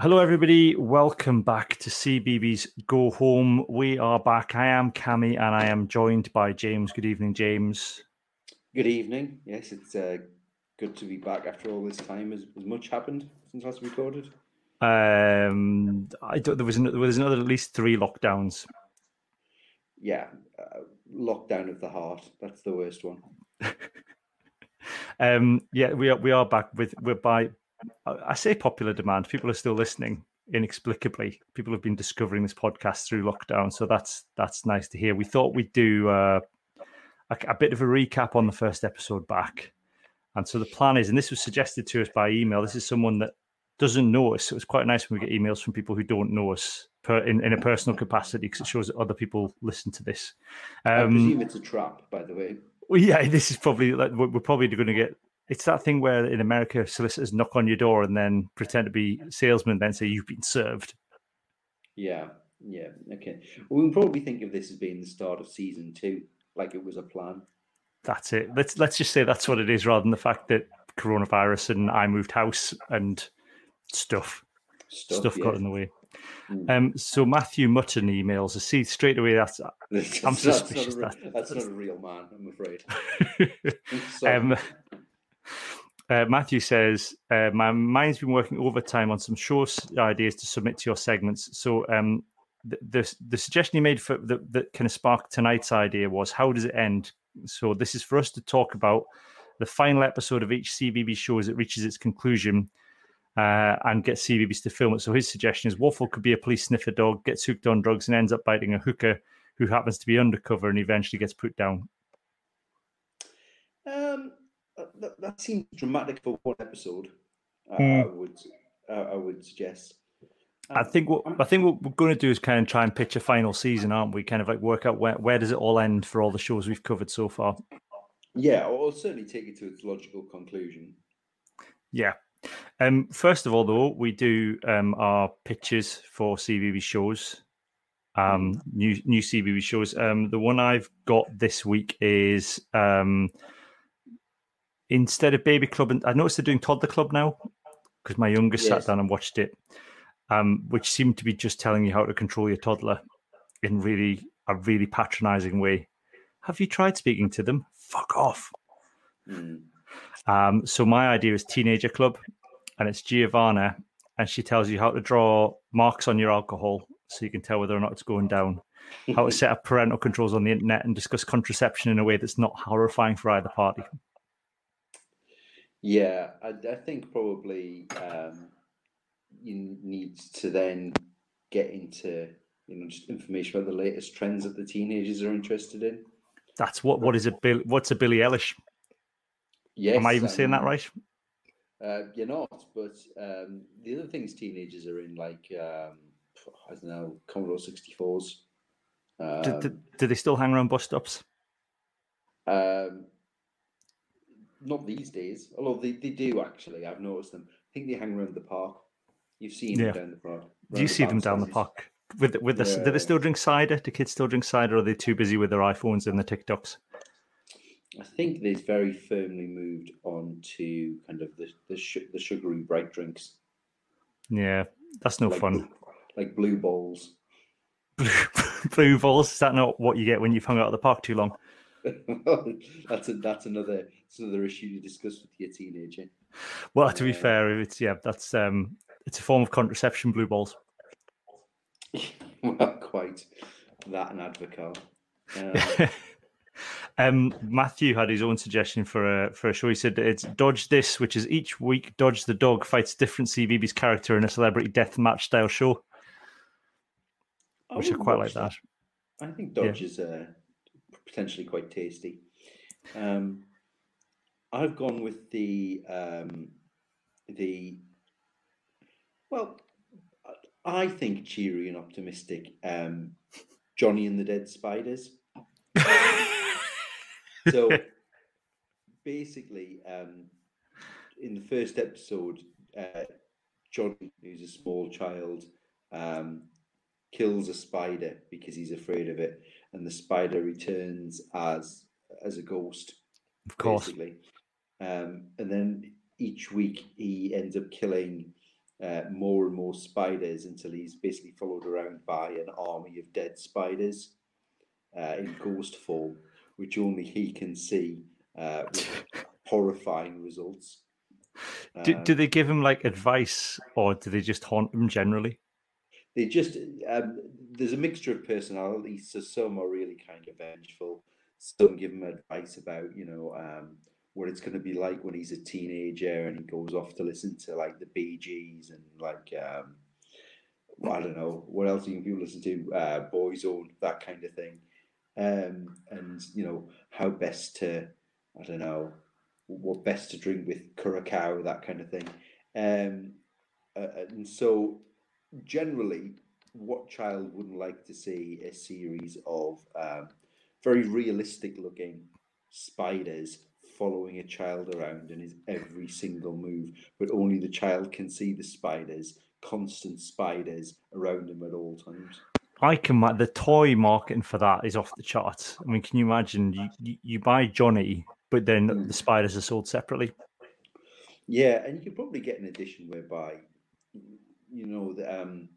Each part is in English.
Hello, everybody. Welcome back to CBB's Go Home. We are back. I am Cami and I am joined by James. Good evening, James. Good evening. Yes, it's uh, good to be back after all this time. Has, has much happened since last recorded? Um, I don't, there was an, there was another at least three lockdowns. Yeah, uh, lockdown of the heart. That's the worst one. Um, yeah, we are we are back with we're by I say popular demand. People are still listening inexplicably. People have been discovering this podcast through lockdown, so that's that's nice to hear. We thought we'd do uh, a, a bit of a recap on the first episode back, and so the plan is, and this was suggested to us by email. This is someone that doesn't know us. So it's quite nice when we get emails from people who don't know us per, in, in a personal capacity because it shows that other people listen to this. Um, I Um, presume it's a trap, by the way. well, yeah, this is probably like we're probably going to get. It's that thing where in America solicitors knock on your door and then pretend to be salesmen, then say you've been served. Yeah, yeah, okay. Well, we can probably think of this as being the start of season two, like it was a plan. That's it. Let's let's just say that's what it is, rather than the fact that coronavirus and I moved house and stuff Stuff, stuff, got in the way. Mm. Um, so Matthew Mutton emails. I see straight away that's That's, I'm that's not suspicious a re- that- that's not a real man, I'm afraid. um, uh, Matthew says, uh, My mind's been working overtime on some show ideas to submit to your segments. So, um, the, the, the suggestion you made for that, that kind of sparked tonight's idea was how does it end? So, this is for us to talk about the final episode of each CBB show as it reaches its conclusion. Uh, and get CBBS to film it. So his suggestion is Waffle could be a police sniffer dog, gets hooked on drugs, and ends up biting a hooker who happens to be undercover and eventually gets put down. Um, uh, that, that seems dramatic for one episode. Uh, Hmm. I would, uh, I would suggest. I think what I think what we're going to do is kind of try and pitch a final season, aren't we? Kind of like work out where where does it all end for all the shows we've covered so far. Yeah, or or certainly take it to its logical conclusion. Yeah. Um. First of all, though, we do um our pitches for CBB shows. Um. New new CBB shows. Um. The one I've got this week is um. Instead of Baby Club, and I noticed they're doing Toddler Club now because my youngest Yes. sat down and watched it. Um, which seemed to be just telling you how to control your toddler in really a really patronizing way. Have you tried speaking to them? Fuck off. Mm. Um, so my idea is Teenager Club, and it's Giovanna, and she tells you how to draw marks on your alcohol so you can tell whether or not it's going down. How to set up parental controls on the internet and discuss contraception in a way that's not horrifying for either party. Yeah, I, I think probably um, you need to then get into you know just information about the latest trends that the teenagers are interested in. That's what. What is a Bill? What's a Billie Eilish? Yes, Am I even saying that um, right? Uh, you're not, but um, the other things teenagers are in, like um, I don't know, Commodore 64s. Um, Do, do, do they still hang around bus stops? um, not these days, although they, they do actually. I've noticed them. I think they hang around the park. You've seen Yeah. them down the park. Do you see them down the park? With with the, do they still drink cider? Do kids still drink cider? Or are they too busy with their iPhones and the TikToks? I think they've very firmly moved on to kind of the the, sh- the sugary bright drinks. Yeah, that's no like fun. Blue, like blue balls. Blue balls. Is that not what you get when you've hung out at the park too long? That's a, that's another that's another issue to discuss with your teenager. Well, to be fair, it's yeah, that's um, it's a form of contraception. Blue balls. well, quite that and Advocaat. Uh, um, Matthew had his own suggestion for a for a show. He said it's Dodge This, which is each week Dodge the dog fights different CBeebies character in a celebrity death match style show. Which I, quite like that. that. I think Dodge yeah. is uh, potentially quite tasty. Um, I've gone with the um, the well, I think cheery and optimistic. Um, Johnny and the Dead Spiders. so basically, um, in the first episode, uh, Johnny, who's a small child, um, kills a spider because he's afraid of it, and the spider returns as as a ghost. Of course. Basically. Um, and then each week he ends up killing uh, more and more spiders until he's basically followed around by an army of dead spiders uh, in ghost form, which only he can see uh, with horrifying results. Do, do um, they give him like advice or do they just haunt him generally? They just, um, there's a mixture of personalities. So some are really kind of vengeful, some give him advice about, you know, um, what it's going to be like when he's a teenager and he goes off to listen to like the Bee Gees and like um, I don't know what else you can people listen to, uh, Boyzone, that kind of thing, um, and you know how best to I don't know what best to drink with curacao, that kind of thing, um, uh, and so generally, what child wouldn't like to see a series of um, very realistic looking spiders following a child around in his every single move, but only the child can see the spiders, constant spiders around him at all times. I can the toy marketing for that is off the charts. I mean, can you imagine you, you, you buy Johnny, but then mm. the spiders are sold separately? Yeah, and you could probably get an edition whereby, you know, the um,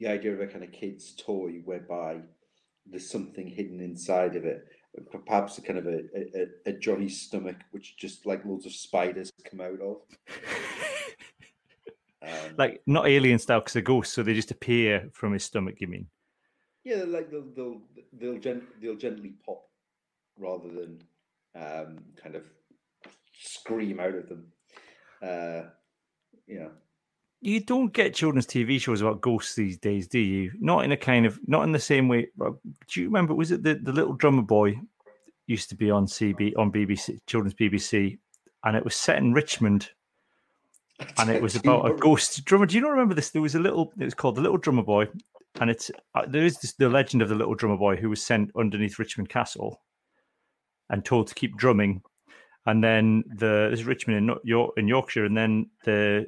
the idea of a kind of kid's toy whereby there's something hidden inside of it perhaps a kind of a, a, a Johnny's stomach, which just like loads of spiders come out of. Um, like not alien style because they're ghosts, so they just appear from his stomach. You mean? Yeah, like they'll they'll they'll, gent- they'll gently pop rather than um, kind of scream out of them. Uh, know. You don't get children's TV shows about ghosts these days, do you? Not in a kind of, not in the same way. Do you remember? Was it the, the little drummer boy used to be on CB on BBC children's BBC, and it was set in Richmond, and it was about a ghost drummer. Do you not remember this? There was a little. It was called the Little Drummer Boy, and it's uh, there is this, the legend of the Little Drummer Boy who was sent underneath Richmond Castle, and told to keep drumming, and then the this is Richmond in York in Yorkshire, and then the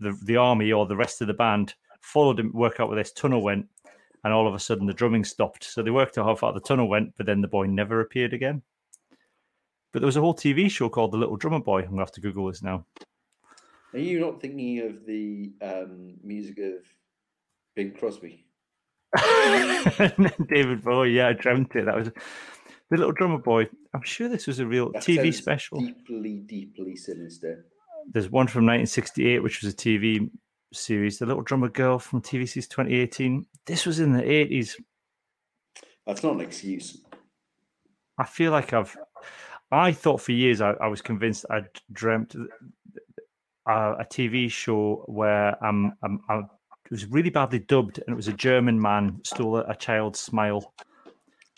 the the army or the rest of the band followed him, work out where this tunnel went, and all of a sudden the drumming stopped. So they worked out how far the tunnel went, but then the boy never appeared again. But there was a whole TV show called The Little Drummer Boy. I'm gonna have to Google this now. Are you not thinking of the um, music of Bing Crosby? David Bowie, yeah, I dreamt it. That was the little drummer boy. I'm sure this was a real that TV special. Deeply, deeply sinister. There's one from 1968, which was a TV series, The Little Drummer Girl from TV series 2018. This was in the 80s. That's not an excuse. I feel like I've. I thought for years I, I was convinced I'd dreamt uh, a, a TV show where um, um, I'm, I'm, I'm, it was really badly dubbed, and it was a German man stole a, a child's smile.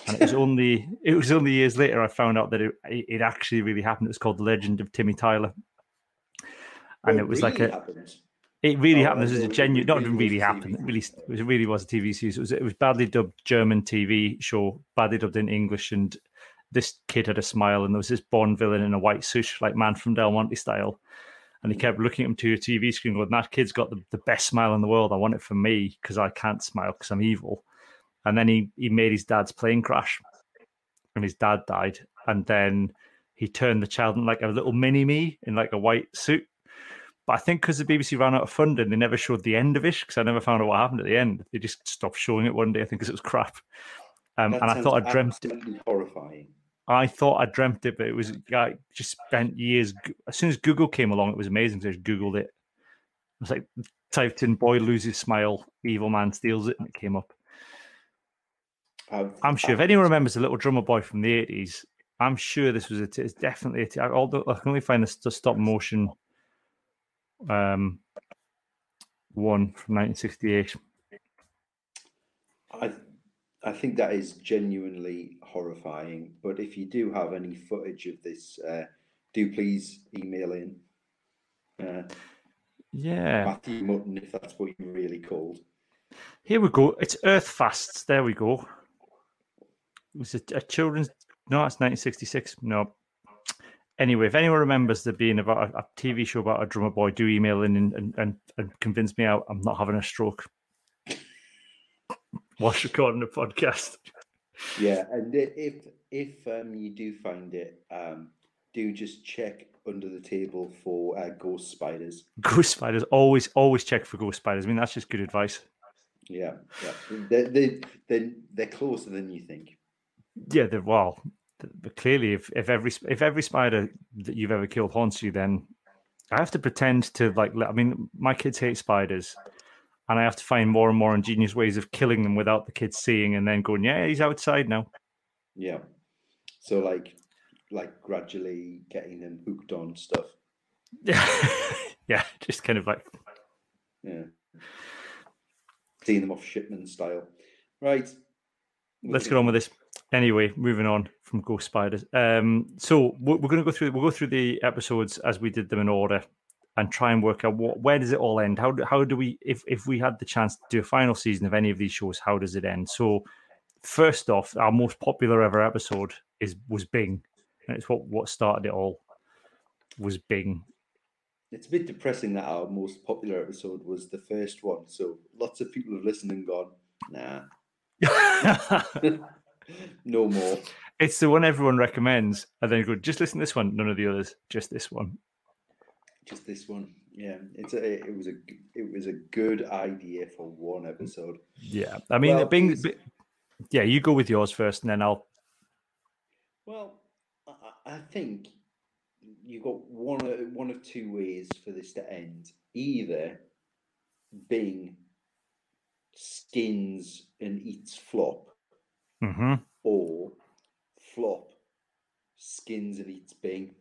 And it was only it was only years later I found out that it, it actually really happened. It was called The Legend of Timmy Tyler and it was really like a. Happened. It really oh, happened. This is a genuine, not even really happened. It really, it really was a TV series. It was, it was badly dubbed German TV show, badly dubbed in English, and this kid had a smile, and there was this Bond villain in a white suit, like Man from Del Monte style, and he kept looking at him to a TV screen, going, "That kid's got the, the best smile in the world. I want it for me because I can't smile because I'm evil." And then he he made his dad's plane crash, and his dad died, and then he turned the child into like a little mini me in like a white suit. But I think because the BBC ran out of funding, they never showed the end of it because I never found out what happened at the end. They just stopped showing it one day, I think, because it was crap. Um, and I thought I dreamt it. Horrifying. I thought I dreamt it, but it was I just spent years. As soon as Google came along, it was amazing. So I just Googled it. I was like, typed in "boy loses smile, evil man steals it," and it came up. i am sure if anyone remembers the little drummer boy from the eighties, I'm sure this was a. T- it's definitely a. T- although I can only find this the stop motion, um, one from 1968. I I think that is genuinely horrifying. But if you do have any footage of this, uh, do please email in. Uh, yeah, Matthew Mutton, if that's what you're really called. Here we go. It's Earthfasts. There we go. It was a, a children's. No, it's 1966. No. Anyway, if anyone remembers there being about a, a TV show about a drummer boy, do email in and, and, and, and convince me out I'm not having a stroke whilst recording a podcast. Yeah, and if if um, you do find it, um, do just check under the table for uh, ghost spiders. Ghost spiders always always check for ghost spiders. I mean that's just good advice. Yeah, yeah, they they they they're closer than you think. Yeah, they're well. But clearly, if, if every if every spider that you've ever killed haunts you, then I have to pretend to like. I mean, my kids hate spiders, and I have to find more and more ingenious ways of killing them without the kids seeing, and then going, "Yeah, he's outside now." Yeah. So like, like gradually getting them hooked on stuff. Yeah, yeah, just kind of like, yeah, seeing them off Shipman style. Right. Let's get on with this. Anyway, moving on from Ghost Spiders. Um, so we're, we're going to go through. We'll go through the episodes as we did them in order and try and work out what where does it all end? How do, how do we if if we had the chance to do a final season of any of these shows, how does it end? So first off, our most popular ever episode is was Bing. And it's what what started it all was Bing. It's a bit depressing that our most popular episode was the first one. So lots of people have listened and gone, nah. no more. It's the one everyone recommends, and then go, just listen to this one, none of the others, just this one just this one. Yeah, it's a it was a it was a good idea for one episode. Yeah, I mean, well, being yeah, you go with yours first, and then I'll. Well, I, I think you've got one one of two ways for this to end. Either Bing skins and eats Flop, mm-hmm. or Flop skins and eats Bing.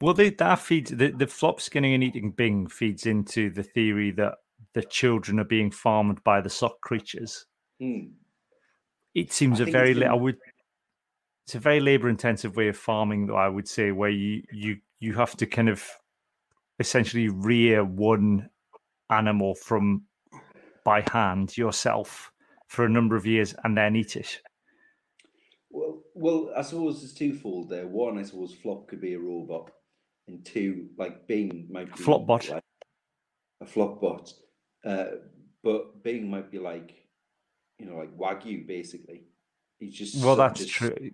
Well, they, that feeds the, the flop skinning and eating Bing feeds into the theory that the children are being farmed by the sock creatures. Hmm. It seems I a very been... I would it's a very labor intensive way of farming, though I would say, where you you you have to kind of essentially rear one animal from by hand yourself for a number of years and then eat it. Well, well, I suppose it's twofold there. One, I suppose Flop could be a robot, and two, like Bing might be Flopbot, like a Flopbot. Uh, but Bing might be like, you know, like Wagyu basically. He's just well, that's just true.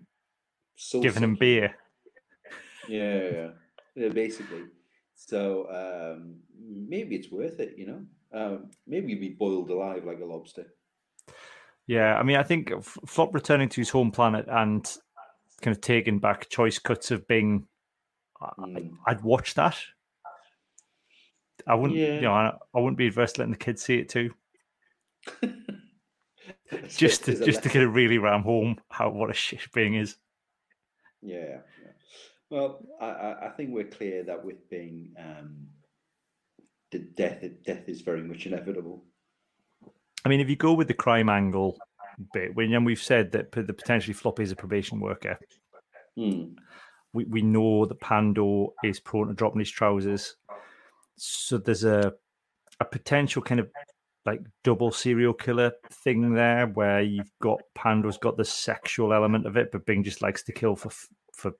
So Giving him beer. Yeah, yeah, yeah, basically. So um, maybe it's worth it, you know. Um, maybe you'd be boiled alive like a lobster. Yeah, I mean, I think Flop returning to his home planet and kind of taking back choice cuts of Bing Mm. I'd watch that. I wouldn't, yeah. you know, I, I, wouldn't be adverse to letting the kids see it too. just to just to get a really ram home how what a shit Bing is. Yeah, yeah. Well, I, I think we're clear that with Bing, um, death death is very much inevitable. I mean, if you go with the crime angle bit, when we've said that the potentially Flop is a probation worker, mm we, we know that Pando is prone to dropping his trousers. So there's a a potential kind of like double serial killer thing there where you've got Pando's got the sexual element of it, but Bing just likes to kill for for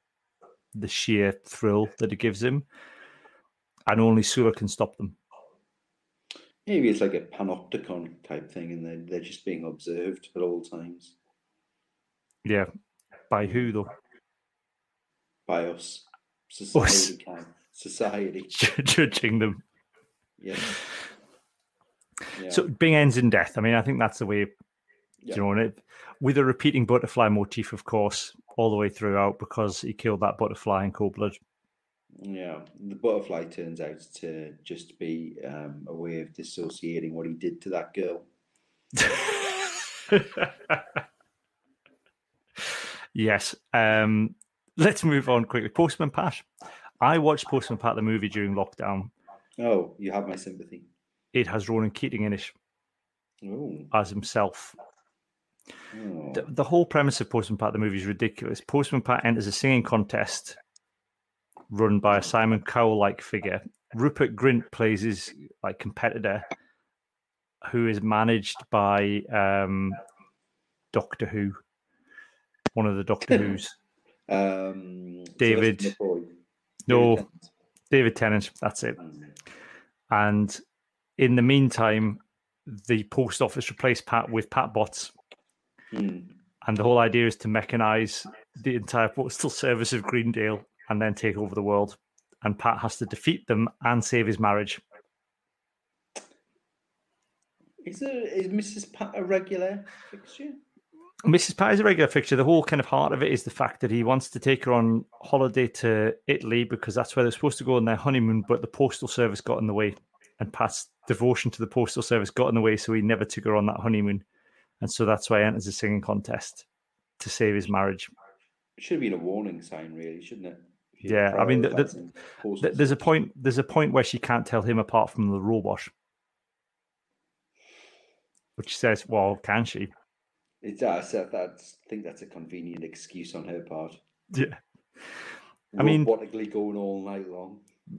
the sheer thrill that it gives him. And only Sula can stop them. Maybe it's like a panopticon type thing, and they're, they're just being observed at all times. Yeah. By who though? By us. Society. Society. Judging them. Yes. Yeah. So being ends in death. I mean, I think that's the way Yeah. you know, it, with a repeating butterfly motif, of course, all the way throughout because he killed that butterfly in cold blood. Yeah, the butterfly turns out to just be um, a way of dissociating what he did to that girl. yes. Um, let's move on quickly. Postman Pat. I watched Postman Pat the movie during lockdown. Oh, you have my sympathy. It has Ronan Keating in it Oh, as himself. oh. The, the whole premise of Postman Pat the movie is ridiculous. Postman Pat enters a singing contest run by a Simon Cowell like figure. Rupert Grint plays his like competitor, who is managed by um, Doctor Who, one of the Doctor Who's. um, David- No, David David Tennant. That's it. And in the meantime, the post office replaced Pat with Pat bots. Hmm. And the whole idea is to mechanize the entire postal service of Greendale and then take over the world. And Pat has to defeat them and save his marriage. Is there is Mrs. Pat a regular fixture? Mrs. Pat is a regular fixture. The whole kind of heart of it is the fact that he wants to take her on holiday to Italy because that's where they're supposed to go on their honeymoon, but the postal service got in the way. And Pat's devotion to the postal service got in the way, so he never took her on that honeymoon. And so that's why he enters a singing contest to save his marriage. It should have been a warning sign, really, shouldn't it? Yeah, I mean, the- the- Th- There's a point. There's a point where she can't tell him apart from the robot, which says, "Well, can she?" So that's I think that's a convenient excuse on her part. Yeah. I mean- robotically going all night long,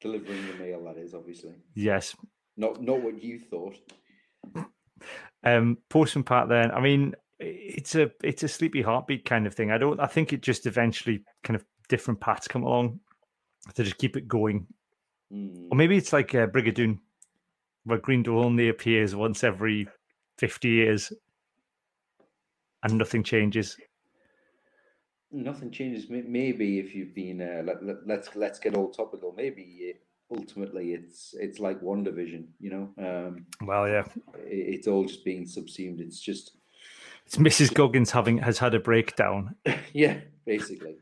delivering the mail. That is obviously yes. not not what you thought. Um, Postman Pat. Then, I mean, it's a it's a sleepy heartbeat kind of thing. I don't. I think it just eventually kind of different paths come along to just keep it going, Hmm. or maybe it's like uh, Brigadoon, where Greendale only appears once every fifty years, and nothing changes. Nothing changes. Maybe if you've been uh, let, let, let's let's get all topical. Maybe it, ultimately it's it's like one division. You know, um, Well, yeah. it, it's all just being subsumed. It's just It's Mrs. Goggins having has had a breakdown. yeah, basically.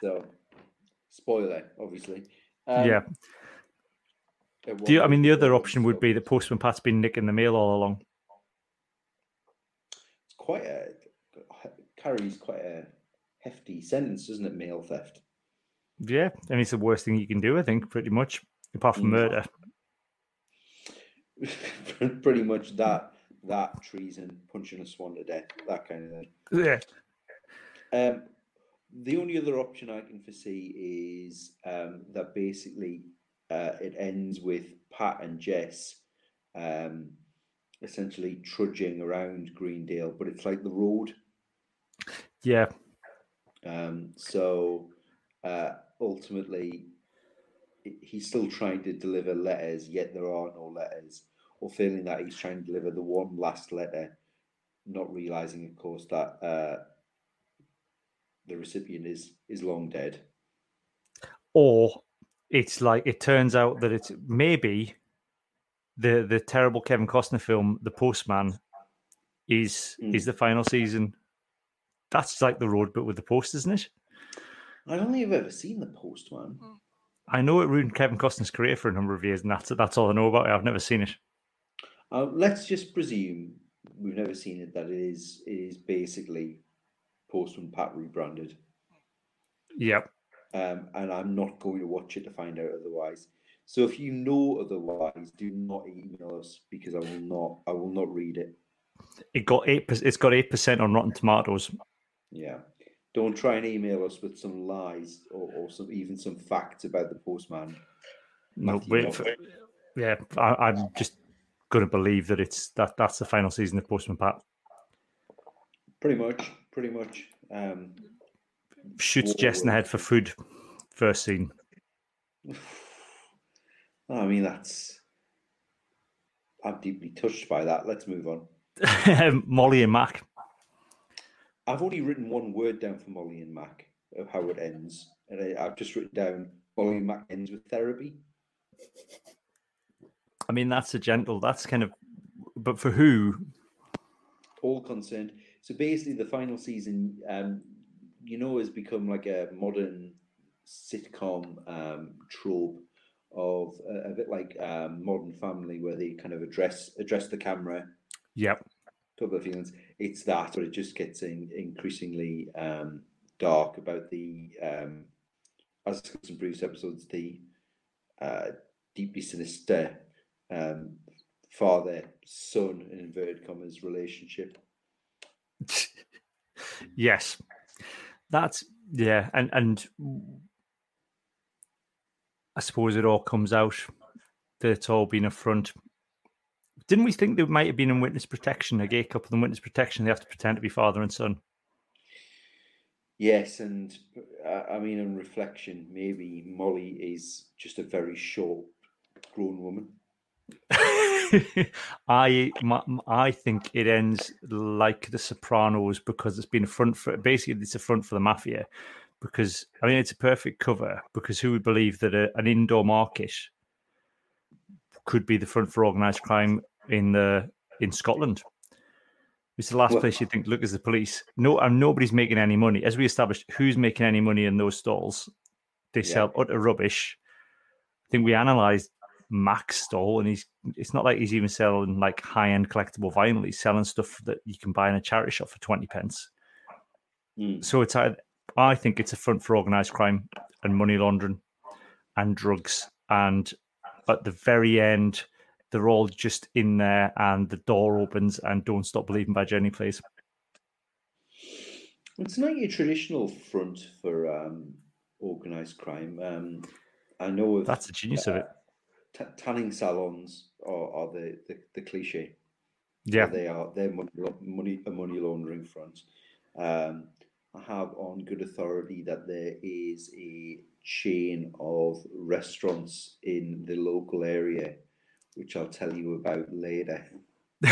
So, spoiler, obviously. Um, yeah. you, I mean, the other option would be that Postman Pat's been nicking the mail all along. It's quite a carries quite a hefty sentence, doesn't it? Mail theft. Yeah, and it's the worst thing you can do, I think, pretty much, apart from Mm. murder. Pretty much that that treason, punching a swan to death, that kind of thing. Yeah. Um, the only other option I can foresee is um, that basically uh, it ends with Pat and Jess um, essentially trudging around Greendale, but it's like the road. Yeah. Um, so uh, ultimately, he's still trying to deliver letters, yet there are no letters. Or failing that, he's trying to deliver the one last letter, not realizing, of course, that uh, the recipient is is long dead. Or it's like it turns out that it's maybe the the terrible Kevin Costner film, The Postman, is Mm. is the final season. That's like the road, but with the post, isn't it? I don't think I've ever seen the Postman. I know it ruined Kevin Costner's career for a number of years, and that's that's all I know about it. I've never seen it. Uh, let's just presume we've never seen it. That it is it is basically Postman Pat rebranded. Yep. um, and I'm not going to watch it to find out otherwise. So if you know otherwise, do not email us because I will not. I will not read it. It got eight. It's got eight percent on Rotten Tomatoes. Yeah, don't try and email us with some lies or, or some even some facts about the postman. No, wait. For, yeah, I, I'm just going to believe that it's that that's the final season of Postman Pat. Pretty much, pretty much. Um, Shoots Jess in the head for food. First scene. I mean, that's. I'm deeply touched by that. Let's move on. Molly and Mac. I've only written one word down for Molly and Mac of how it ends, and I, have just written down Molly and Mac ends with therapy. I mean, that's a gentle. That's kind of, but for who? All concerned. So basically, the final season, um, you know, has become like a modern sitcom um, trope of a, a bit like um, Modern Family, where they kind of address address the camera. Yep. Talk about feelings. It's that, but it just gets in, increasingly um, dark about the, um, as discussed in previous episodes, the uh, deeply sinister um, father son in inverted commas relationship. yes, that's yeah, and and I suppose it all comes out that it's all been a front. Didn't we think they might have been in witness protection, a gay couple in witness protection? They have to pretend to be father and son. Yes, and I mean, on reflection, maybe Molly is just a very short grown woman. I my, I think it ends like The Sopranos because it's been a front for basically it's a front for the mafia because I mean it's a perfect cover because who would believe that a, an indoor market could be the front for organised crime in the in Scotland? It's the last well, place you think look as the police. No, and nobody's making any money. As we established, who's making any money in those stalls? They yeah. sell utter rubbish. I think we analysed Mac's stall, and he's it's not like he's even selling like high end collectible vinyl. He's selling stuff that you can buy in a charity shop for twenty pence. Mm. So it's I think it's a front for organised crime and money laundering and drugs. And at the very end, they're all just in there and the door opens and Don't Stop Believing by Journey plays. It's not your traditional front for um, organised crime. Um, I know of, that's the genius uh, of it. T- tanning salons are, are the, the, the cliche. Yeah, they are. They're money, money a money laundering front. Um, I have on good authority that there is a chain of restaurants in the local area, which I'll tell you about later.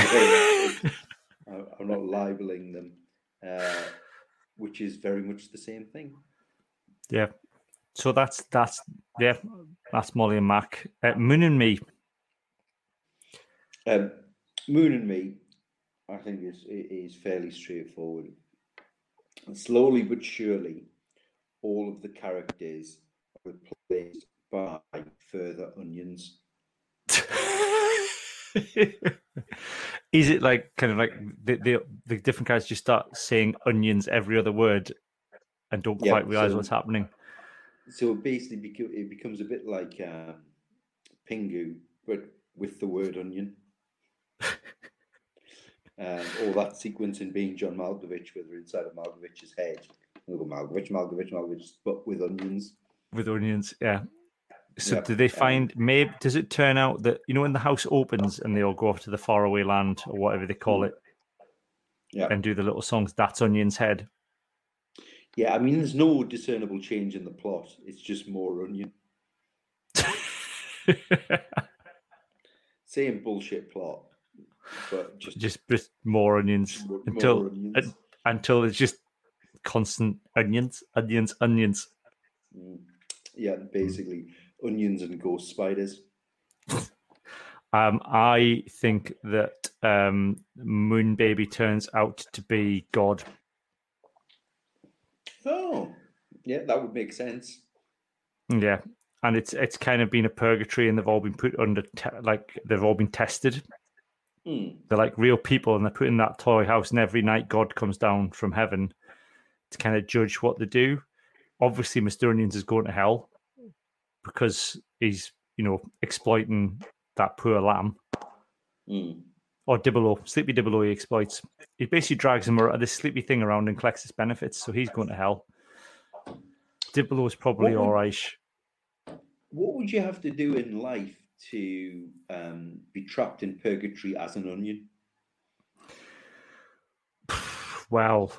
I'm not libeling them, uh, which is very much the same thing. Yeah. So that's that's yeah, that's Molly and Mac. Uh, Moon and me. Um, Moon and me, I think is is fairly straightforward. And slowly but surely, all of the characters are replaced by further onions. Is it like kind of like the, the, the different characters just start saying onions every other word and don't quite realize so, what's happening? So basically, it becomes a bit like um, Pingu, but with the word onion. um, all that sequence in being John Malkovich, where they're inside of Malkovich's head. Go Malkovich, Malkovich, Malkovich, but with onions. With onions, yeah. So do they find maybe does it turn out that you know when the house opens and they all go off to the faraway land or whatever they call it, yeah, and do the little songs? That's Onion's head. Yeah, I mean, there's no discernible change in the plot. It's just more onion. Same bullshit plot but just just, just more onions more, until onions. Uh, until it's just constant onions, onions, onions. Mm. Yeah, basically onions and ghost spiders. Um, I think that um, Moon Baby turns out to be God. Oh, yeah, that would make sense. Yeah, and it's it's kind of been a purgatory, and they've all been put under te- like they've all been tested Mm. They're like real people, and they're put in that toy house, and every night God comes down from heaven to kind of judge what they do. Obviously, Mr. Onions is going to hell because he's, you know, exploiting that poor lamb. Mm. Or Dibble Sleepy Dibble he exploits. He basically drags him around, this sleepy thing around and collects his benefits, so he's going to hell. Dibble is probably all right. What would you have to do in life to um, be trapped in purgatory as an onion? Well,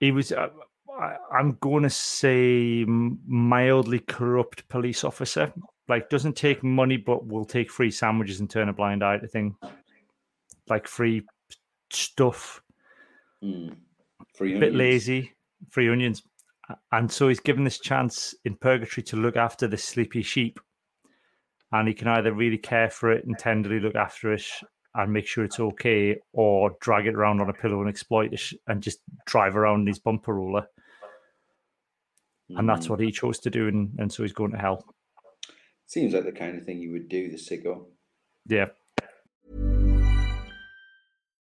he was. Uh, I, I'm going to say mildly corrupt police officer. Like doesn't take money, but will take free sandwiches and turn a blind eye to thing. Like free stuff, Mm. a bit lazy, free onions. And so he's given this chance in purgatory to look after this sleepy sheep. And he can either really care for it and tenderly look after it and make sure it's okay, or drag it around on a pillow and exploit it and just drive around in his bumper roller. And that's Mm. what he chose to do. And, and so he's going to hell. Seems like the kind of thing you would do, the sicko. Yeah.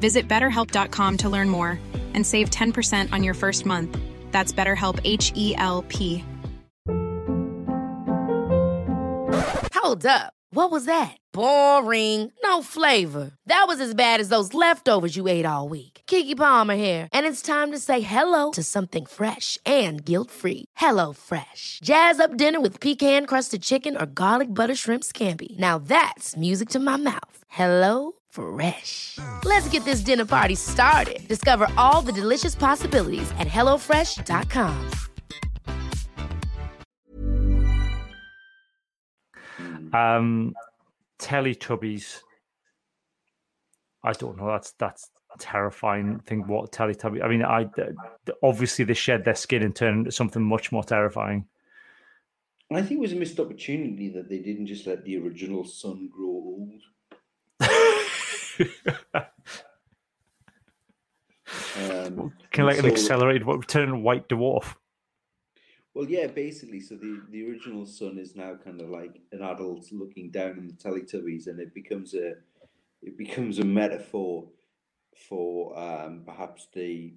Visit betterhelp.com to learn more and save 10% on your first month. That's BetterHelp H E L P. Hold up. What was that? Boring. No flavor. That was as bad as those leftovers you ate all week. Keke Palmer here, and it's time to say hello to something fresh and guilt-free. Hello Fresh. Jazz up dinner with pecan-crusted chicken or garlic butter shrimp scampi. Now that's music to my mouth. Hello Fresh. Let's get this dinner party started. Discover all the delicious possibilities at hellofresh.com. Um, Teletubbies. I don't know. That's that's a terrifying. Think what Teletubbies. I mean, I obviously they shed their skin and turn into something much more terrifying. I think it was a missed opportunity that they didn't just let the original son grow old. Um, Kind of like an accelerated what turn white dwarf. Well, yeah, basically. So the, the original son is now kind of like an adult looking down on the Teletubbies, and it becomes a it becomes a metaphor for um, perhaps the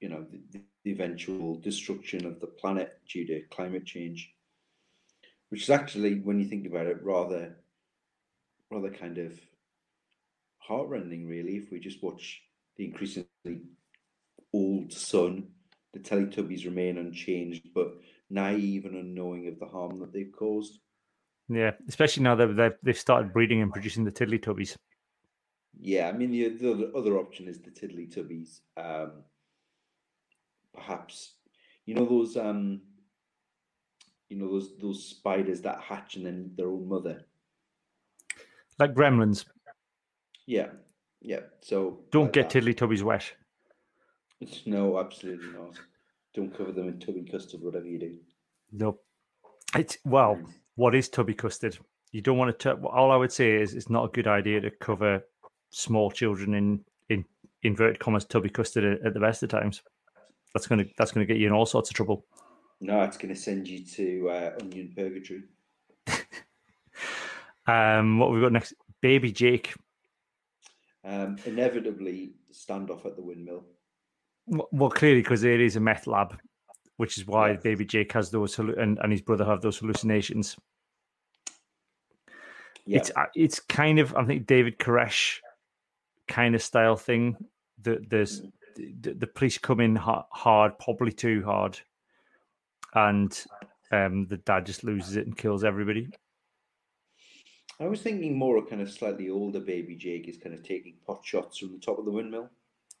you know the, the eventual destruction of the planet due to climate change, which is actually, when you think about it, rather rather kind of heartrending, really. If we just watch the increasingly old sun, the Teletubbies remain unchanged, but naive and unknowing of the harm that they've caused. Yeah, especially now that they've they've started breeding and producing the Tiddlytubbies. Yeah, I mean the, the other- other option is the Tiddlytubbies. Um, perhaps you know those um, you know those those spiders that hatch and then their own mother. Like gremlins. Yeah, yeah. So Don't like get that. Tiddlytubbies wet. No, absolutely not. Don't cover them in tubby custard, whatever you do. No. It's well, Mm. what is tubby custard? You don't want to. All I would say is it's not a good idea to cover small children in in inverted commas tubby custard at, the best of times. That's gonna that's gonna get you in all sorts of trouble. No, it's going to send you to uh, onion purgatory. Um, what have we got next? Baby Jake. Um, inevitably, standoff at the windmill. Well, clearly because it is a meth lab, which is why Yeah. Baby Jake has those and, and his brother have those hallucinations. Yeah, It's uh, it's kind of I think David Koresh kind of style thing. That there's the, the police come in hard, probably too hard, and um, the dad just loses it and kills everybody. I was thinking more a kind of slightly older baby Jake is kind of taking pot shots from the top of the windmill.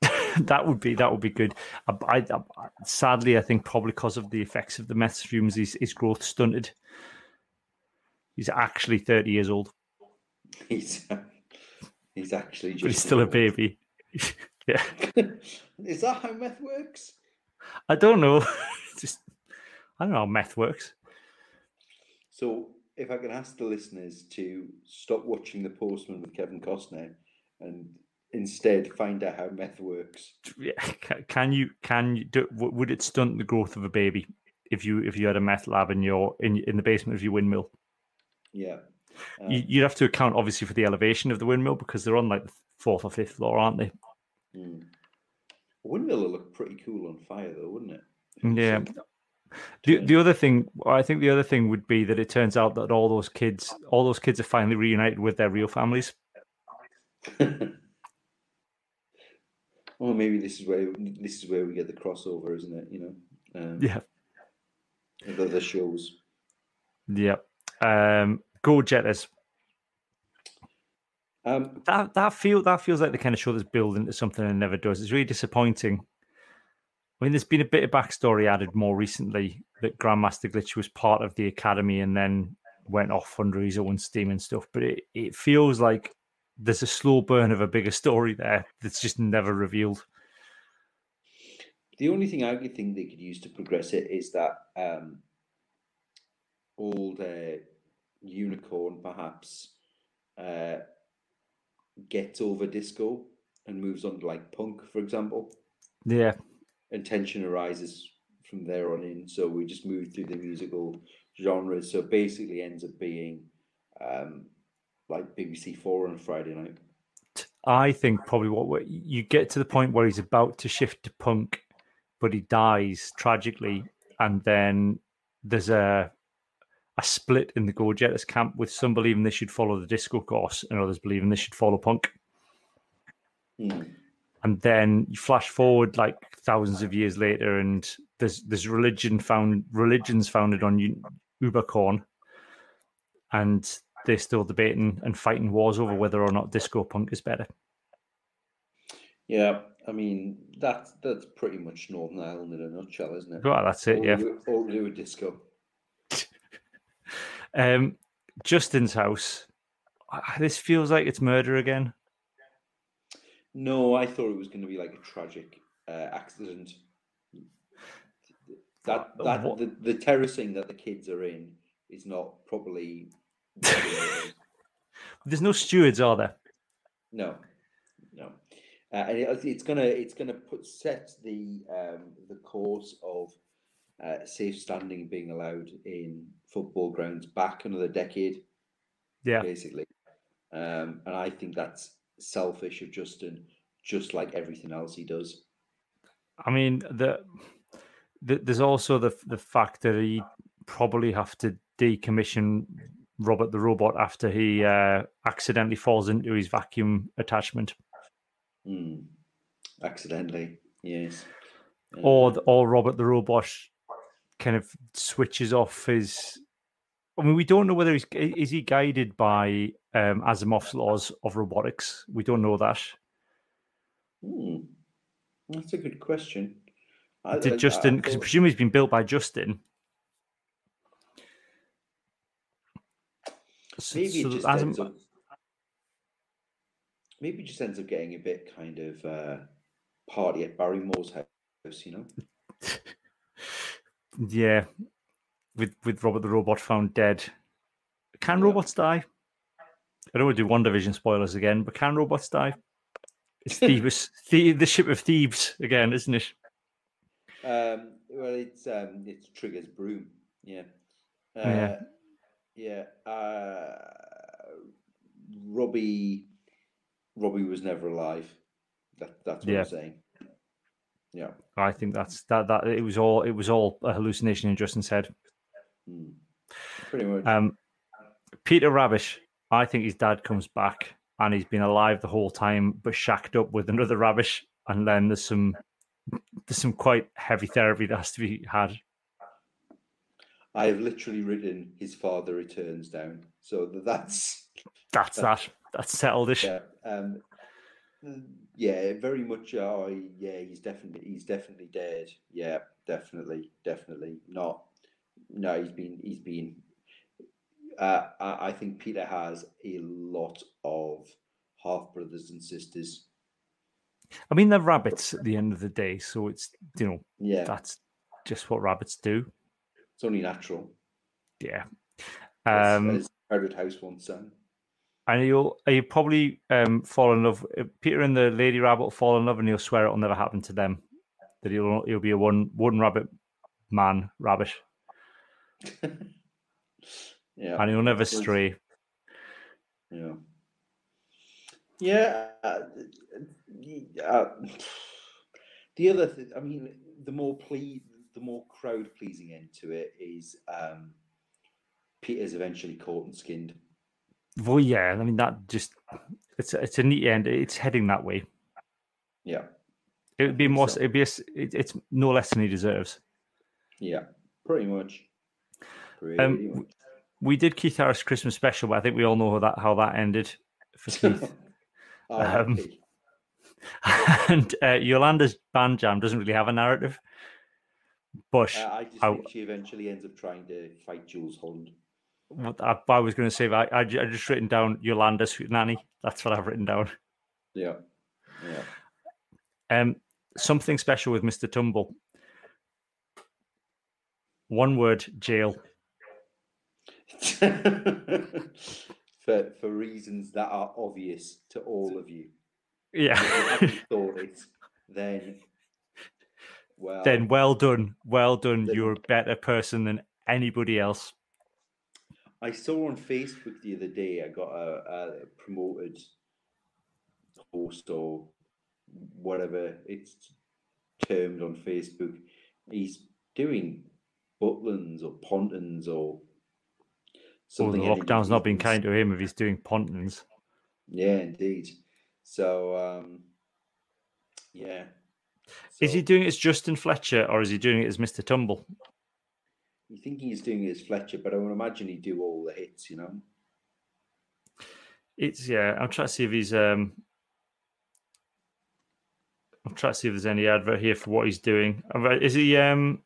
that would be that would be good. Uh, I, I, I- sadly, I think probably because of the effects of the meth fumes, his, his growth stunted. He's actually thirty years old, He's he's actually just but he's still a baby. yeah, is that how meth works? I don't know. Just I don't know how meth works. So, if I can ask the listeners to stop watching The Postman with Kevin Costner and instead find out how meth works. Yeah, can you can you do, would it stunt the growth of a baby if you if you had a meth lab in your in in the basement of your windmill. Yeah. Um, you, you'd have to account obviously for the elevation of the windmill because they're on like the fourth or fifth floor, aren't they? mm. A windmill will look pretty cool on fire, though, wouldn't it? Yeah. The, the other thing, I think the other thing would be that it turns out that all those kids, all those kids are finally reunited with their real families. Well, maybe this is where this is where we get the crossover, isn't it? You know. Um, Yeah. The, the shows. Yep. Um, Go Jetters. Um, that that feel that feels like the kind of show that's building into something and never does. It's really disappointing. I mean, there's been a bit of backstory added more recently that Grandmaster Glitch was part of the academy and then went off under his own steam and stuff. But it, it feels like there's a slow burn of a bigger story there that's just never revealed. The only thing I could think they could use to progress it is that um, old uh, unicorn perhaps uh, gets over disco and moves on to like punk, for example. Yeah. And tension arises from there on in. So we just move through the musical genres. So it basically ends up being um, like BBC Four on Friday night. I think probably what you get to the point where he's about to shift to punk, but he dies tragically, and then there's a a split in the Go Jetters camp with some believing they should follow the disco course and others believing they should follow punk. Hmm. And then you flash forward like thousands of years later, and there's there's religion found religions founded on U- Ubercorn, and they're still debating and fighting wars over whether or not disco punk is better. Yeah, I mean that's that's pretty much Northern Ireland in a nutshell, isn't it? Well, that's it, All yeah. All to do with disco. Um, Justin's house. This feels like it's murder again. No, I thought it was going to be like a tragic uh, accident. That that What- the, the terracing that the kids are in is not properly. There's no stewards, are there? no, no, uh, and it, it's gonna it's gonna put set the um, the course of uh, safe standing being allowed in football grounds back another decade. Yeah. basically, um, and I think that's selfish of Justin, just like everything else he does. I mean, the, the there's also the the fact that he probably have to decommission Robert the robot after he uh, accidentally falls into his vacuum attachment, Hmm. Accidentally, yes. or or Robert the robot kind of switches off his. I mean, we don't know whether he's is he guided by um, Asimov's laws of robotics. We don't know that. Hmm. That's a good question. I- Did I Justin? Because thought- presumably he's been built by Justin. So- maybe so it just Asim- ends up. Maybe it just ends up getting a bit kind of uh, party at Barrymore's house, you know. Yeah, with with Robert the robot found dead. Can Yeah. robots die? I don't want to do WandaVision spoilers again, but can robots die? It's Thebes, the the ship of Thebes again, isn't it? Um, well, it's um, it's Trigger's broom. Yeah. Uh, Yeah. yeah. Uh, Robbie. Robbie was never alive. That that's what Yeah. I'm saying. Yeah. I think that's that. That it was all it was all a hallucination in Justin's head. Hmm. Pretty much. Um, Peter Rabish, I think his dad comes back and he's been alive the whole time, but shacked up with another Rabish, and then there's some there's some quite heavy therapy that has to be had. I have literally written his father returns down. So th- that's That's that. That's settled ish. yeah. Um, yeah, very much. Oh, yeah, he's definitely he's definitely dead. Yeah, definitely, definitely not. No, he's been he's been. Uh, I, I think Peter has a lot of half brothers and sisters. I mean, they're rabbits at the end of the day, so it's you know Yeah, that's just what rabbits do. it's only natural. Yeah. As, Um, as Crowded House once sang. and you'll you probably um, fall in love. uh, Peter and the lady rabbit will fall in love, and he'll swear it'll never happen to them. That he'll he'll be a one one rabbit man rabbit. yeah, and he'll never stray. Yeah. Yeah. Uh, uh, the other thing, I mean, the more ple- the more crowd pleasing end to it is um, Peter's eventually caught and skinned. Well, yeah, I mean that just it's a, it's a neat end. It's heading that way. Yeah, it would be more. so. It'd be a, it, it's no less than he deserves. Yeah, pretty much. Um. We did Keith Harris Christmas special, but I think we all know how that how that ended for Keith. um, and uh, Yolanda's band jam doesn't really have a narrative, but Uh, I just I, think she eventually ends up trying to fight Jools Holland. what I, I was going to say, I, I, I just written down Yolanda's nanny. That's what I've written down. Yeah, yeah. Um, something special with Mister Tumble. One word: jail. for for reasons that are obvious to all of you. Yeah. Thought it, then well, then well done, well done. You're a better person than anybody else. I saw on Facebook the other day. I got a, a promoted post or whatever it's termed on Facebook. He's doing Butlins or Pontins or Oh, something. the lockdown's not been kind to him if he's doing Pontins. Yeah, indeed. So, um, yeah. Is he doing it as Justin Fletcher or is he doing it as Mr. Tumble? You think he's doing it as Fletcher, but I would imagine he'd do all the hits, you know? It's yeah. I'm trying to see if he's um. I'm trying to see if there's any advert here for what he's doing. Uh, Is he um?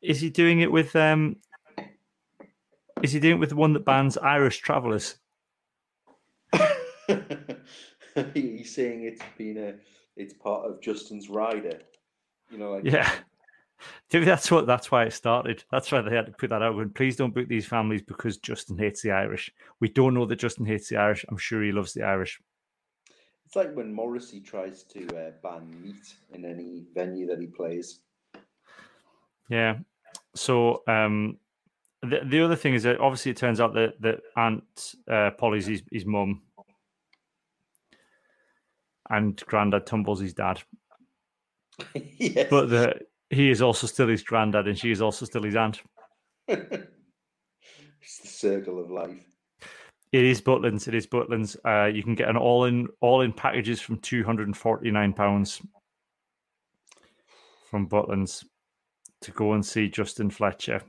Is he doing it with um? Is he doing it with the one that bans Irish travellers? he's saying it's been a, it's part of Justin's rider. You know, like Yeah. Maybe that's what that's why it started. That's why they had to put that out. Going, please don't book these families because Justin hates the Irish. We don't know that Justin hates the Irish. I'm sure he loves the Irish. It's like when Morrissey tries to uh, ban meat in any venue that he plays. Yeah. So um, the the other thing is that obviously it turns out that that Aunt uh, Polly's his, his mum, and Grandad Tumbles his dad. yes. But the he is also still his granddad, and she is also still his aunt. it's the circle of life. It is Butlins. It is Butlins. Uh, you can get an all in all in packages from two hundred and forty nine pounds from Butlins to go and see Justin Fletcher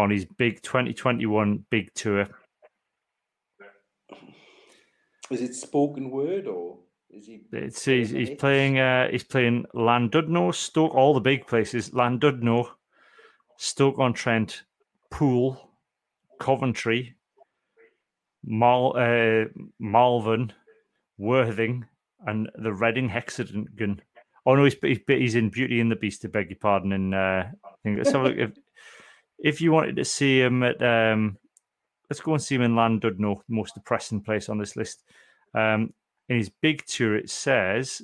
on his big twenty twenty one big tour. Is it spoken word or is he? It's he's, playing he's playing uh, he's playing Llandudno, Stoke, all the big places. Llandudno, Stoke on Trent, Poole, Coventry, Mal, uh, Malvern, Worthing, and the Reading Hexagon. Oh no, he's, he's he's in Beauty and the Beast. I beg your pardon. And uh, I think let's have a look. If, if you wanted to see him at, um, let's go and see him in Llandudno, most depressing place on this list. Um, in his big tour, it says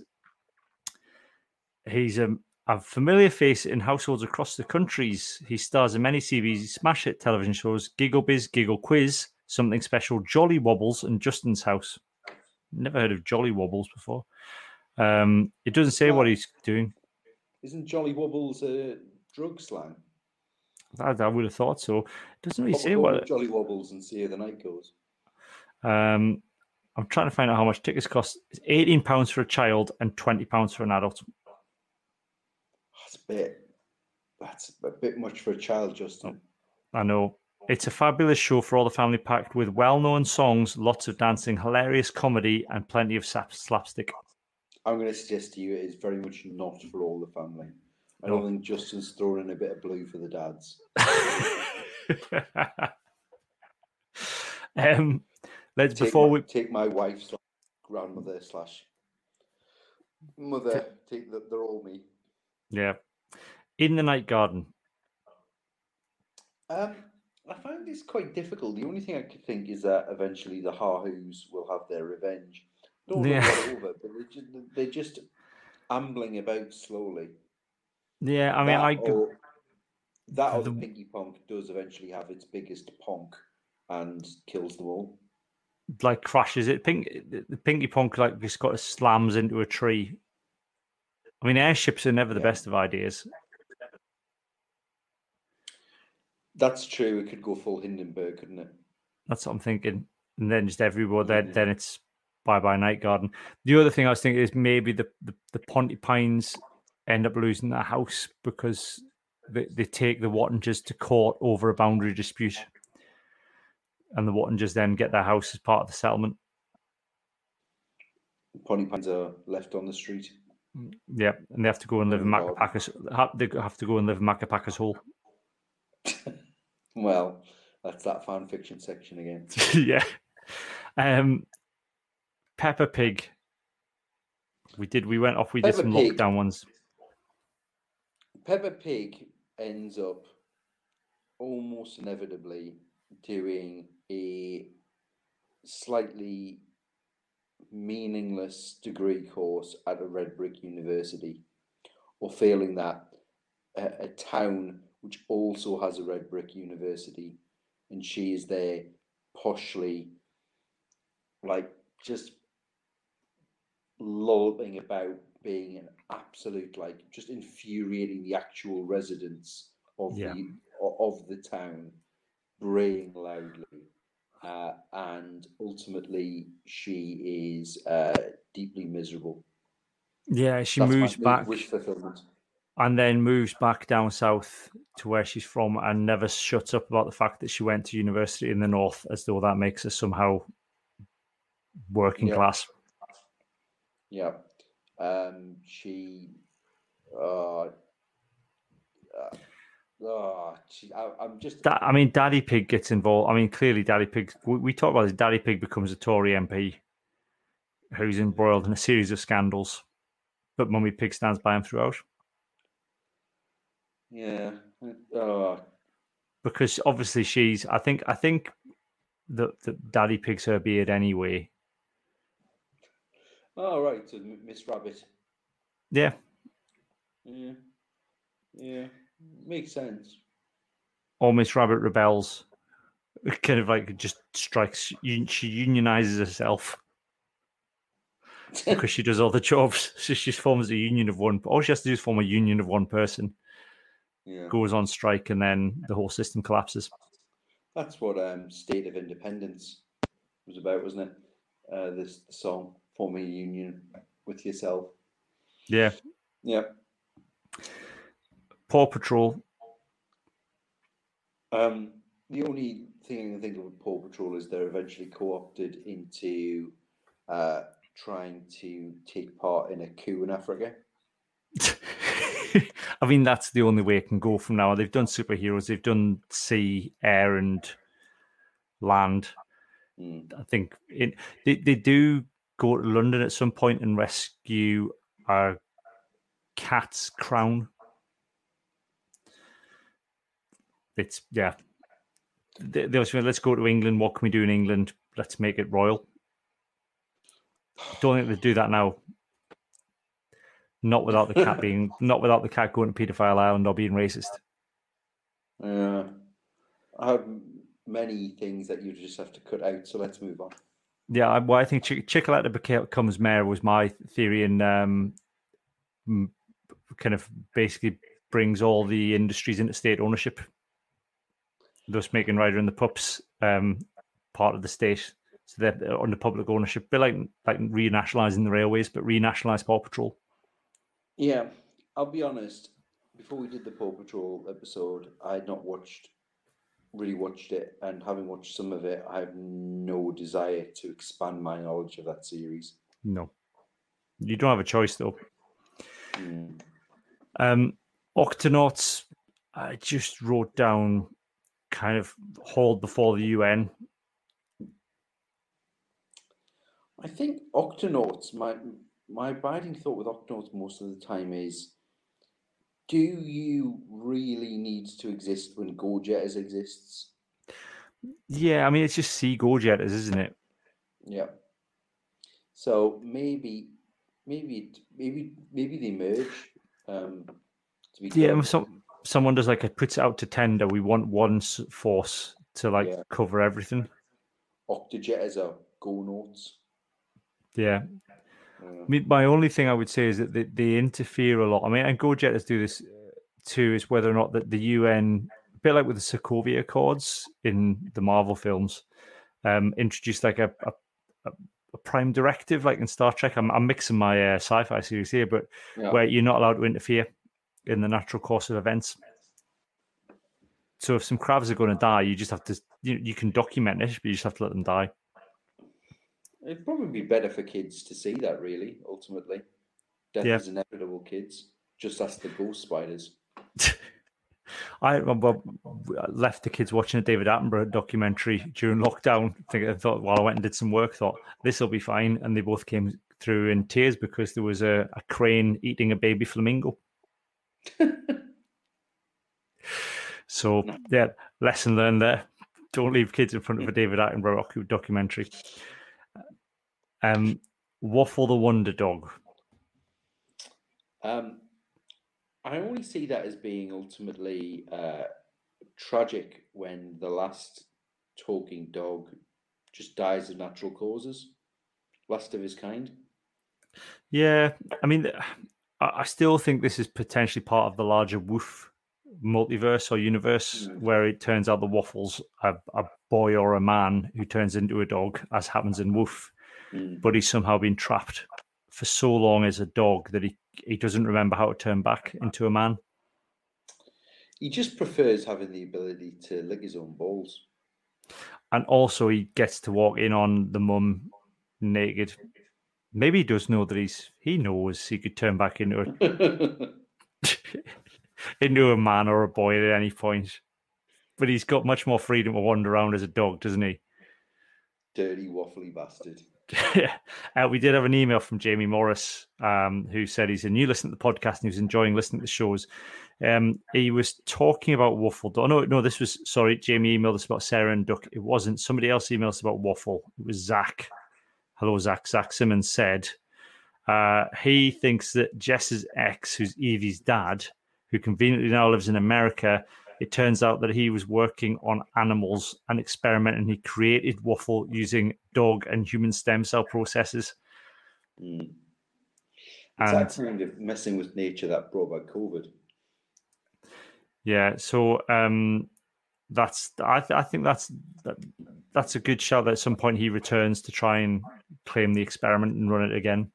he's a, a familiar face in households across the countries. He stars in many CBs, smash hit television shows, Gigglebiz, Giggle Quiz, Something Special, Jolly Wobbles, and Justin's House. Never heard of Jolly Wobbles before. Um, it doesn't say what he's doing. Isn't Jolly Wobbles a drug slang? I, I would have thought so. It doesn't really a say what. Jolly Wobbles and see how the night goes. Um, I'm trying to find out how much tickets cost. It's eighteen pounds for a child and twenty pounds for an adult. That's a bit. That's a bit much for a child, Justin. I know it's a fabulous show for all the family, packed with well-known songs, lots of dancing, hilarious comedy, and plenty of slapstick. I'm going to suggest to you it is very much not for all the family. I don't think Justin's throwing in a bit of blue for the dads. um, let's Take before my, we take my wife slash grandmother slash mother. Take the, they're all me. yeah in the night garden. Um, I find this quite difficult. The only thing I could think is that eventually the Haahoos will have their revenge. Don't Yeah. over, but they're just, they're just ambling about slowly. Yeah, I mean, that I or, that or the- the Pinky Ponk does eventually have its biggest ponk and kills them all. like crashes it. Pink, the Pinky Ponk like just got slams into a tree. I mean, airships are never the Yeah. best of ideas. That's true. It could go full Hindenburg, couldn't it? That's what I'm thinking. And then just everywhere, then Mhm. then it's bye bye night garden. The other thing I was thinking is maybe the the, the Pontipines end up losing their house because they, they take the Wottingers to court over a boundary dispute, and the Wottingers then get their house as part of the settlement. Pontipines are left on the street. Yeah, and they have to go and live in. Makka Pakka's. They have to go and live in Makka Pakka's Hole. Well, that's that fan fiction section again. yeah. Um, Peppa Pig. We did. We went off. We did some Pig. lockdown ones. Peppa Pig ends up almost inevitably doing a slightly meaningless degree course at a red brick university, or failing that, a, a town which also has a red brick university, and she is there poshly, like just lolling about being an absolute like just infuriating the actual residents of Yeah. the of the town braying loudly uh, and ultimately she is uh, deeply miserable Yeah, she That's moves back wish fulfillment and then moves back down south to where she's from, and never shuts up about the fact that she went to university in the north, as though that makes her somehow working Yeah. class. yeah um she uh, uh oh, she, I, i'm just Da- I mean, Daddy Pig gets involved. I mean, clearly, Daddy Pig. We, we talked about this. Daddy Pig becomes a Tory MP who's embroiled in a series of scandals, but Mummy Pig stands by him throughout yeah uh, because obviously she's. I think. I think that that Daddy Pig's her beard anyway. Oh right so miss rabbit Yeah, yeah yeah makes sense or Miss Rabbit rebels. Kind of like just strikes. She unionizes herself because she does all the jobs. So she forms a union of one. All she has to do is form a union of one person. yeah Goes on strike, and then the whole system collapses. That's what um, State of Independence was about, wasn't it? Uh, this song, forming a union with yourself. Yeah. Yeah. Paw Patrol. Um, the only thing I can think of with Paw Patrol is they're eventually co-opted into uh, trying to take part in a coup in Africa. I mean, that's the only way it can go from now. On. They've done superheroes. They've done sea, air, and land. Mm. I think it, they they do go to London at some point and rescue a cat's crown. It's yeah. They, they also went, let's go to England. What can we do in England? Let's make it royal. Don't think they do that now. Not without the cat being, not without the cat going to paedophile island or being racist. Yeah. I have many things that you just have to cut out, so let's move on. Yeah, well, I think Chick- Chickaletta becomes mayor was my theory, and um, kind of basically brings all the industries into state ownership, thus making Ryder and the Pups um, part of the state, so they're under public ownership. Bit like like renationalising the railways, but renationalise Paw Patrol. Yeah, I'll be honest. Before we did the Paw Patrol episode, I had not watched, really watched it, and having watched some of it, I have no desire to expand my knowledge of that series. No, you don't have a choice though. Mm. Um, Octonauts, I just wrote down kind of hauled before the UN. I think Octonauts, my my abiding thought with Octonauts most of the time is, do you really need to exist when Go-Jetters exists? Yeah, I mean it's just sea go jetters, isn't it? Yeah. So maybe, maybe, maybe, maybe they merge. Um, yeah, some, someone does like it puts it out to tender. We want one force to like yeah. cover everything. Octojet as a go notes. Yeah. Mean, my only thing I would say is that they, they interfere a lot. I mean, and GoJetters do this uh, too, is whether or not that the UN, a bit like with the Sokovia Accords in the Marvel films, um, introduced like a, a, a, prime directive, like in Star Trek. I'm, I'm mixing my uh, sci-fi series here, but yeah. where you're not allowed to interfere in the natural course of events. So if some crabs are going to die, you just have to you, you can document it, but you just have to let them die. It'd probably be better for kids to see that. Really, ultimately, death yeah. is inevitable. Kids, just ask the ghost spiders. I well, left the kids watching a David Attenborough documentary during lockdown. I think I thought while I went and did some work, thought this will be fine, and they both came through in tears because there was a, a crane eating a baby flamingo. so yeah, lesson learned there. Don't leave kids in front of a David Attenborough documentary. Um, Waffle the Wonder Dog. Um, I only see that as being ultimately uh, tragic when the last talking dog just dies of natural causes, last of his kind. Yeah, I mean, I still think this is potentially part of the larger Woof multiverse or universe mm. where it turns out the Waffles a, a boy or a man who turns into a dog, as happens in Woof, mm. but he's somehow been trapped for so long as a dog that he, he doesn't remember how to turn back into a man. He just prefers having the ability to lick his own balls. And also, he gets to walk in on the mum naked Maybe he does know that he's he knows he could turn back into a into a man or a boy at any point. But he's got much more freedom to wander around as a dog, doesn't he? Dirty waffly bastard. Uh, we did have an email from Jamie Morris, um, who said he's a new listener to the podcast and he was enjoying listening to the shows. Um, he was talking about waffle. Oh, no, no, this was sorry. Jamie emailed us about Sarah and Duck. It wasn't. Somebody else emailed us about waffle. It was Zach hello, Zach, Zach Simmons said uh, he thinks that Jess's ex, who's Evie's dad, who conveniently now lives in America, it turns out that he was working on animals and experiment, and he created Waffle using dog and human stem cell processes. Mm. It's and, that kind of messing with nature that brought about COVID. Yeah, so um, that's I, th- I think that's that, that's a good shout. That at some point he returns to try and claim the experiment and run it again.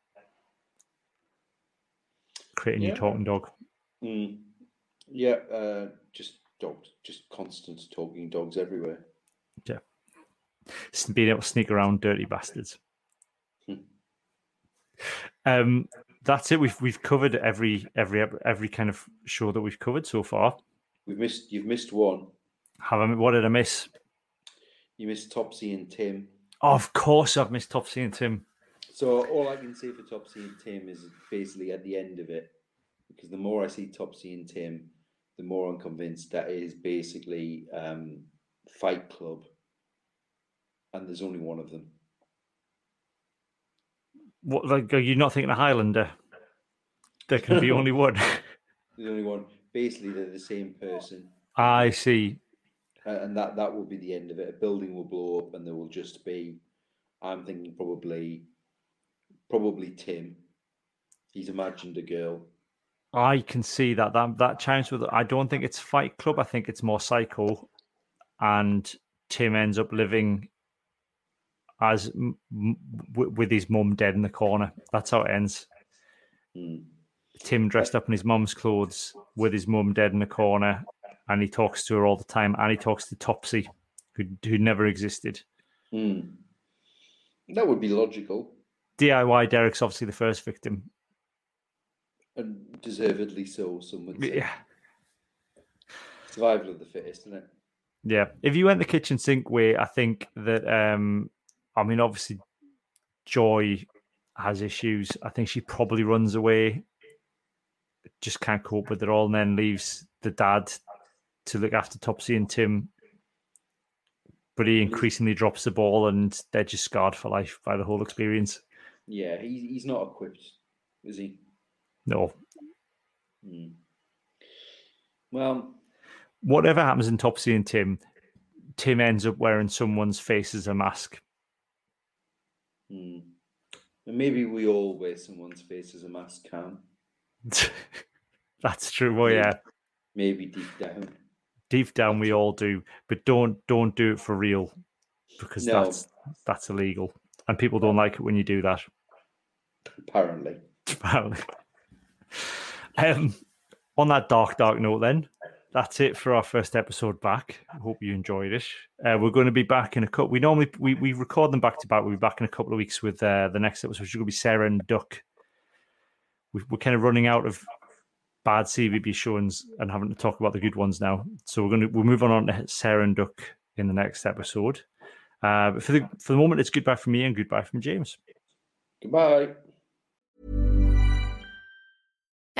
Create a new yeah. talking dog. Mm. Yeah, uh, just dogs, just constant talking dogs everywhere. Yeah, being able to sneak around, dirty bastards. Hmm. Um, that's it. We've we've covered every every every kind of show that we've covered so far. We've missed. You've missed one. Have I? What did I miss? You missed Topsy and Tim. Of course, I've missed Topsy and Tim. So all I can say for Topsy and Tim is basically at the end of it, because the more I see Topsy and Tim, the more I'm convinced that it is basically um, Fight Club, and there's only one of them. What like are you not thinking a Highlander? There can be only one. the only one. Basically, they're the same person. I see and that that will be the end of it. A building will blow up, and there will just be. I'm thinking probably, probably Tim. He's imagined a girl. I can see that that that chimes with. I don't think it's Fight Club. I think it's more Psycho, and Tim ends up living as m- m- with his mum dead in the corner. That's how it ends. Mm. Tim dressed up in his mum's clothes with his mum dead in the corner, and he talks to her all the time, and he talks to Topsy, who who never existed. Mm. That would be logical. DIY Derek's obviously the first victim, and deservedly so. Some would say. Yeah. Survival of the fittest, isn't it? Yeah. If you went the kitchen sink way, I think that. um I mean, obviously, Joy has issues. I think she probably runs away, just can't cope with it all, and then leaves the dad to look after Topsy and Tim, but he increasingly drops the ball, and they're just scarred for life by the whole experience. Yeah, he's he's not equipped, is he? No. Hmm. Well, whatever happens in Topsy and Tim, Tim ends up wearing someone's face as a mask. Hmm. Maybe we all wear someone's face as a mask, Cam. That's true. Well, yeah. Maybe deep down. Deep down, we all do, but don't don't do it for real, because no. that's that's illegal, and people don't like it when you do that. Apparently. Apparently. um, on that dark, dark note, then that's it for our first episode back. I hope you enjoyed it. Uh, we're going to be back in a couple. We normally we, we record them back to back. We'll be back in a couple of weeks with uh, the next episode, which is going to be Sarah and Duck. we are kind of running out of bad CVB showings and having to talk about the good ones now. So we're going to we'll move on, on to Sarah and Duck in the next episode. Uh, but for the for the moment, it's goodbye from me and goodbye from James. Goodbye.